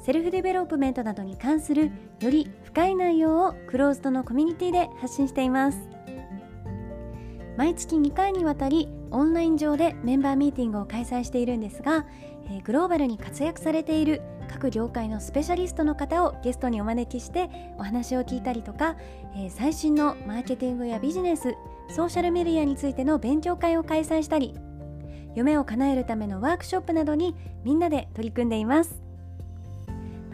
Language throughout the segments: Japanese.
セルフデベロップメントなどに関するより深い内容をクローズドのコミュニティで発信しています。毎月2回にわたりオンライン上でメンバーミーティングを開催しているんですが、え、グローバルに活躍されている各業界のスペシャリストの方をゲストにお招きしてお話を聞いたりとか、え、最新のマーケティングやビジネスソーシャルメディアについての勉強会を開催したり夢を叶えるためのワークショップなどにみんなで取り組んでいます。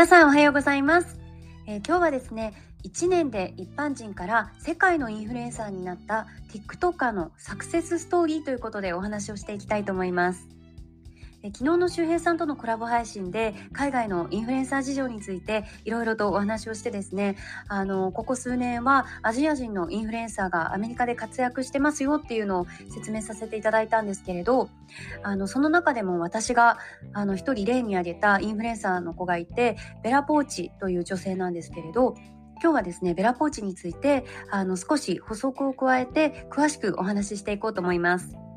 皆さんおはようございます、えー、今日はですね1年で一般人から世界のインフルエンサーになった TikToker のサクセスストーリーということでお話をしていきたいと思います。え昨日の周平さんとのコラボ配信で海外のインフルエンサー事情についていろいろとお話をしてですねあのここ数年はアジア人のインフルエンサーがアメリカで活躍してますよっていうのを説明させていただいたんですけれどあのその中でも私があの一人例に挙げたインフルエンサーの子がいてベラ・ポーチという女性なんですけれど今日はですねベラポーチについてあの少し補足を加えて詳しくお話ししていこうと思います。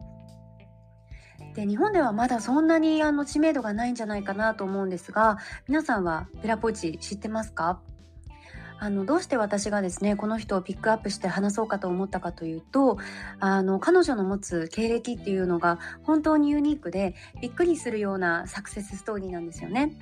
で日本ではまだそんなにあの知名度がないんじゃないかなと思うんですが皆さんはベラポーチ知ってますか？あのどうして私がですねこの人をピックアップして話そうかと思ったかというとあの彼女の持つ経歴っていうのが本当にユニークでびっくりするようなサクセスストーリーなんですよね。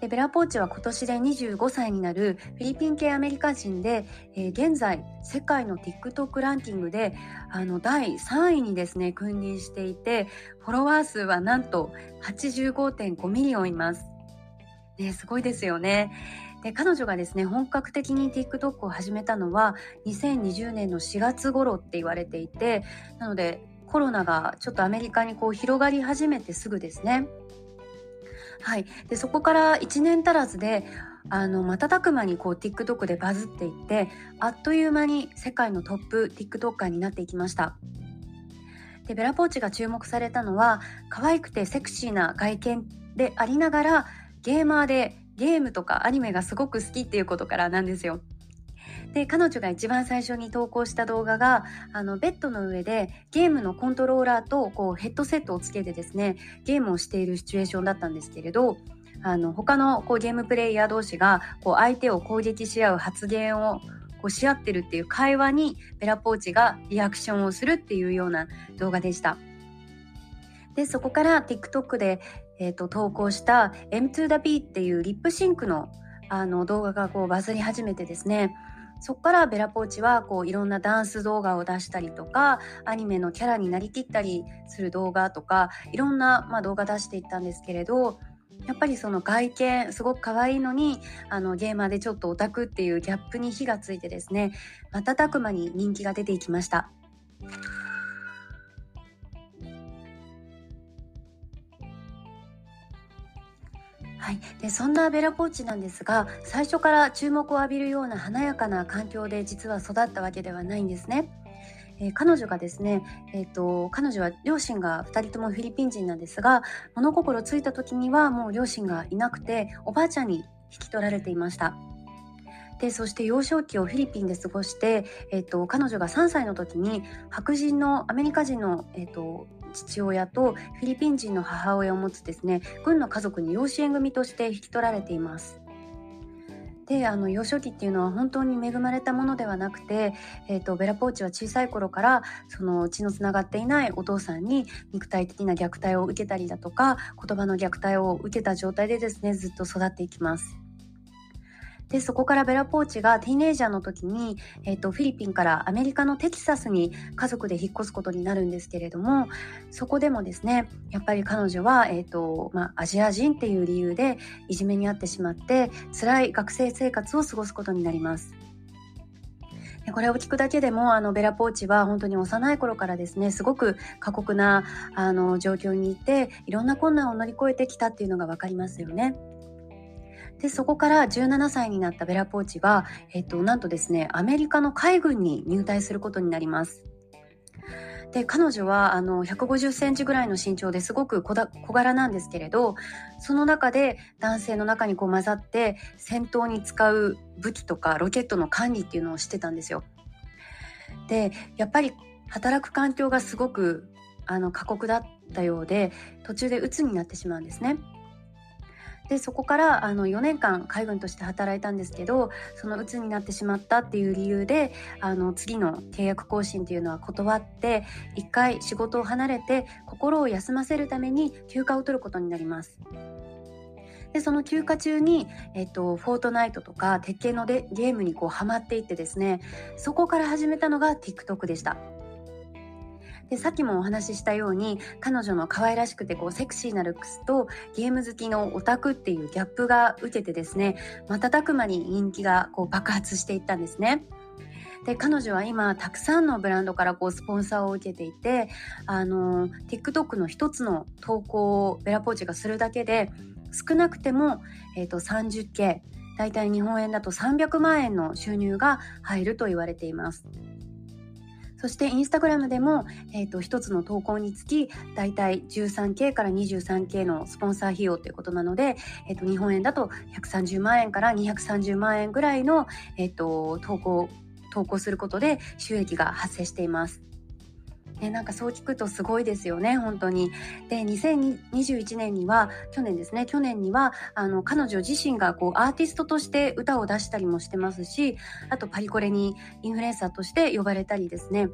でベラポーチは今年で25歳になるフィリピン系アメリカ人で、えー、現在世界の TikTok ランキングであの第3位にですね君臨していてフォロワー数はなんと85.5 millionいます。ね、すごいですよね。で彼女がですね本格的に TikTok を始めたのは2020年の4月頃って言われていてなのでコロナがちょっとアメリカにこう広がり始めてすぐですね。はい、でそこから1年足らずであの瞬く間にこう TikTok でバズっていってあっという間に世界のトップ TikToker になっていきました。でベラポーチが注目されたのは可愛くてセクシーな外見でありながらゲーマーでゲームとかアニメがすごく好きっていうことからなんですよ。で彼女が一番最初に投稿した動画があのベッドの上でゲームのコントローラーとこうヘッドセットをつけてですねゲームをしているシチュエーションだったんですけれどあの他のこうゲームプレイヤー同士がこう相手を攻撃し合う発言をこうし合ってるっていう会話にベラポーチがリアクションをするっていうような動画でした。でそこから TikTok で、えーと、投稿した M2 the B っていうリップシンクのあの動画がこうバズり始めてですねそこからベラポーチはこういろんなダンス動画を出したりとかアニメのキャラになりきったりする動画とかいろんな、まあ、動画出していったんですけれどやっぱりその外見すごく可愛いのにあのゲーマーでちょっとオタクっていうギャップに火がついてですね瞬く間に人気が出ていきました。はい、でそんなベラポーチなんですが最初から注目を浴びるような華やかな環境で実は育ったわけではないんですね。えー、彼女がですね、えーと、彼女は両親が2人ともフィリピン人なんですが物心ついた時にはもう両親がいなくておばあちゃんに引き取られていました。でそして幼少期をフィリピンで過ごして、えーと、彼女が3歳の時に白人のアメリカ人の、えーと父親とフィリピン人の母親を持つですね軍の家族に養子縁組として引き取られています。であの幼少期っていうのは本当に恵まれたものではなくて、えーと、ベラポーチは小さい頃からその血のつながっていないお父さんに肉体的な虐待を受けたりだとか言葉の虐待を受けた状態でですねずっと育っていきます。でそこからベラポーチがティーネイジャーの時に、えーと、フィリピンからアメリカのテキサスに家族で引っ越すことになるんですけれどもそこでもですねやっぱり彼女は、えーとまあ、アジア人っていう理由でいじめに遭ってしまって辛い学生生活を過ごすことになります。これを聞くだけでもあのベラポーチは本当に幼い頃からですねすごく過酷なあの状況にいていろんな困難を乗り越えてきたっていうのが分かりますよね。でそこから17歳になったベラポーチは、えっと、なんとですねアメリカの海軍に入隊することになります。で彼女はあの150センチぐらいの身長ですごく小柄なんですけれどその中で男性の中にこう混ざって戦闘に使う武器とかロケットの管理っていうのをしてたんですよ。でやっぱり働く環境がすごくあの過酷だったようで途中で鬱になってしまうんですね。でそこからあの4年間海軍として働いたんですけどその鬱になってしまったっていう理由であの次の契約更新っていうのは断って一回仕事を離れて心を休ませるために休暇を取ることになります。でその休暇中に、えっと、フォートナイトとか鉄拳のでゲームにこうハマっていってですねそこから始めたのが TikTok でした。でさっきもお話ししたように彼女の可愛らしくてこうセクシーなルックスとゲーム好きのオタクっていうギャップが受けてですね瞬く間に人気がこう爆発していったんですね。で彼女は今たくさんのブランドからこうスポンサーを受けていてあの TikTok の一つの投稿をベラポーチがするだけで少なくても、えーと、30K 大体日本円だと300万円の収入が入ると言われています。そしてインスタグラムでも、えーと、1つの投稿につきだいたい 13K から 23K のスポンサー費用ということなので、えーと、日本円だと130万円から230万円ぐらいの、えーと投稿投稿することで収益が発生しています。ね、なんかそう聞くとすごいですよね本当に。で2021年には去年ですね去年にはあの彼女自身がこうアーティストとして歌を出したりもしてますしあとパリコレにインフルエンサーとして呼ばれたりですね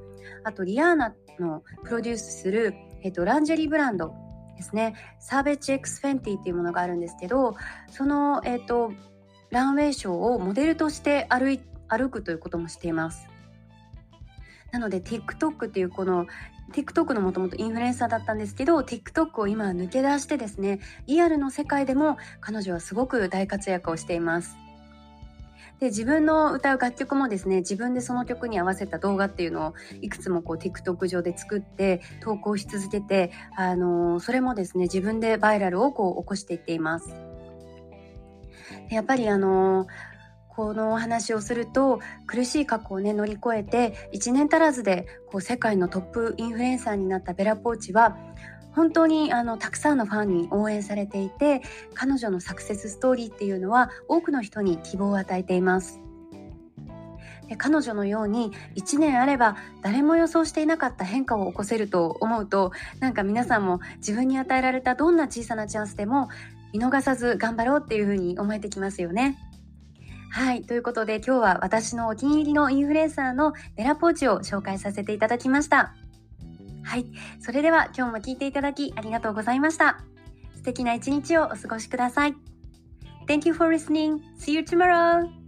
あとリアーナのプロデュースする、えっと、ランジェリーブランドですねサーベッジ X フェンティっていうものがあるんですけどその、えっと、ランウェイショーをモデルとして歩歩くということもしています。なので TikTok っていうこの TikTok のもともとインフルエンサーだったんですけど TikTok を今抜け出してですねリアルの世界でも彼女はすごく大活躍をしています。で自分の歌う楽曲もですね自分でその曲に合わせた動画っていうのをいくつもこう TikTok 上で作って投稿し続けて、あのー、それもですね自分でバイラルをこう起こしていっています。でやっぱりあのーこのお話をすると苦しい過去をね乗り越えて1年足らずでこう世界のトップインフルエンサーになったベラポーチは本当にあのたくさんのファンに応援されていて彼女のサクセスストーリーっていうのは多くの人に希望を与えています。で彼女のように1年あれば誰も予想していなかった変化を起こせると思うとなんか皆さんも自分に与えられたどんな小さなチャンスでも見逃さず頑張ろうっていうふうに思えてきますよね。はい。ということで今日は私のお気に入りのインフルエンサーのベラポーチを紹介させていただきました。はい。それでは今日も聞いていただきありがとうございました。素敵な一日をお過ごしください。Thank you for listening. See you tomorrow.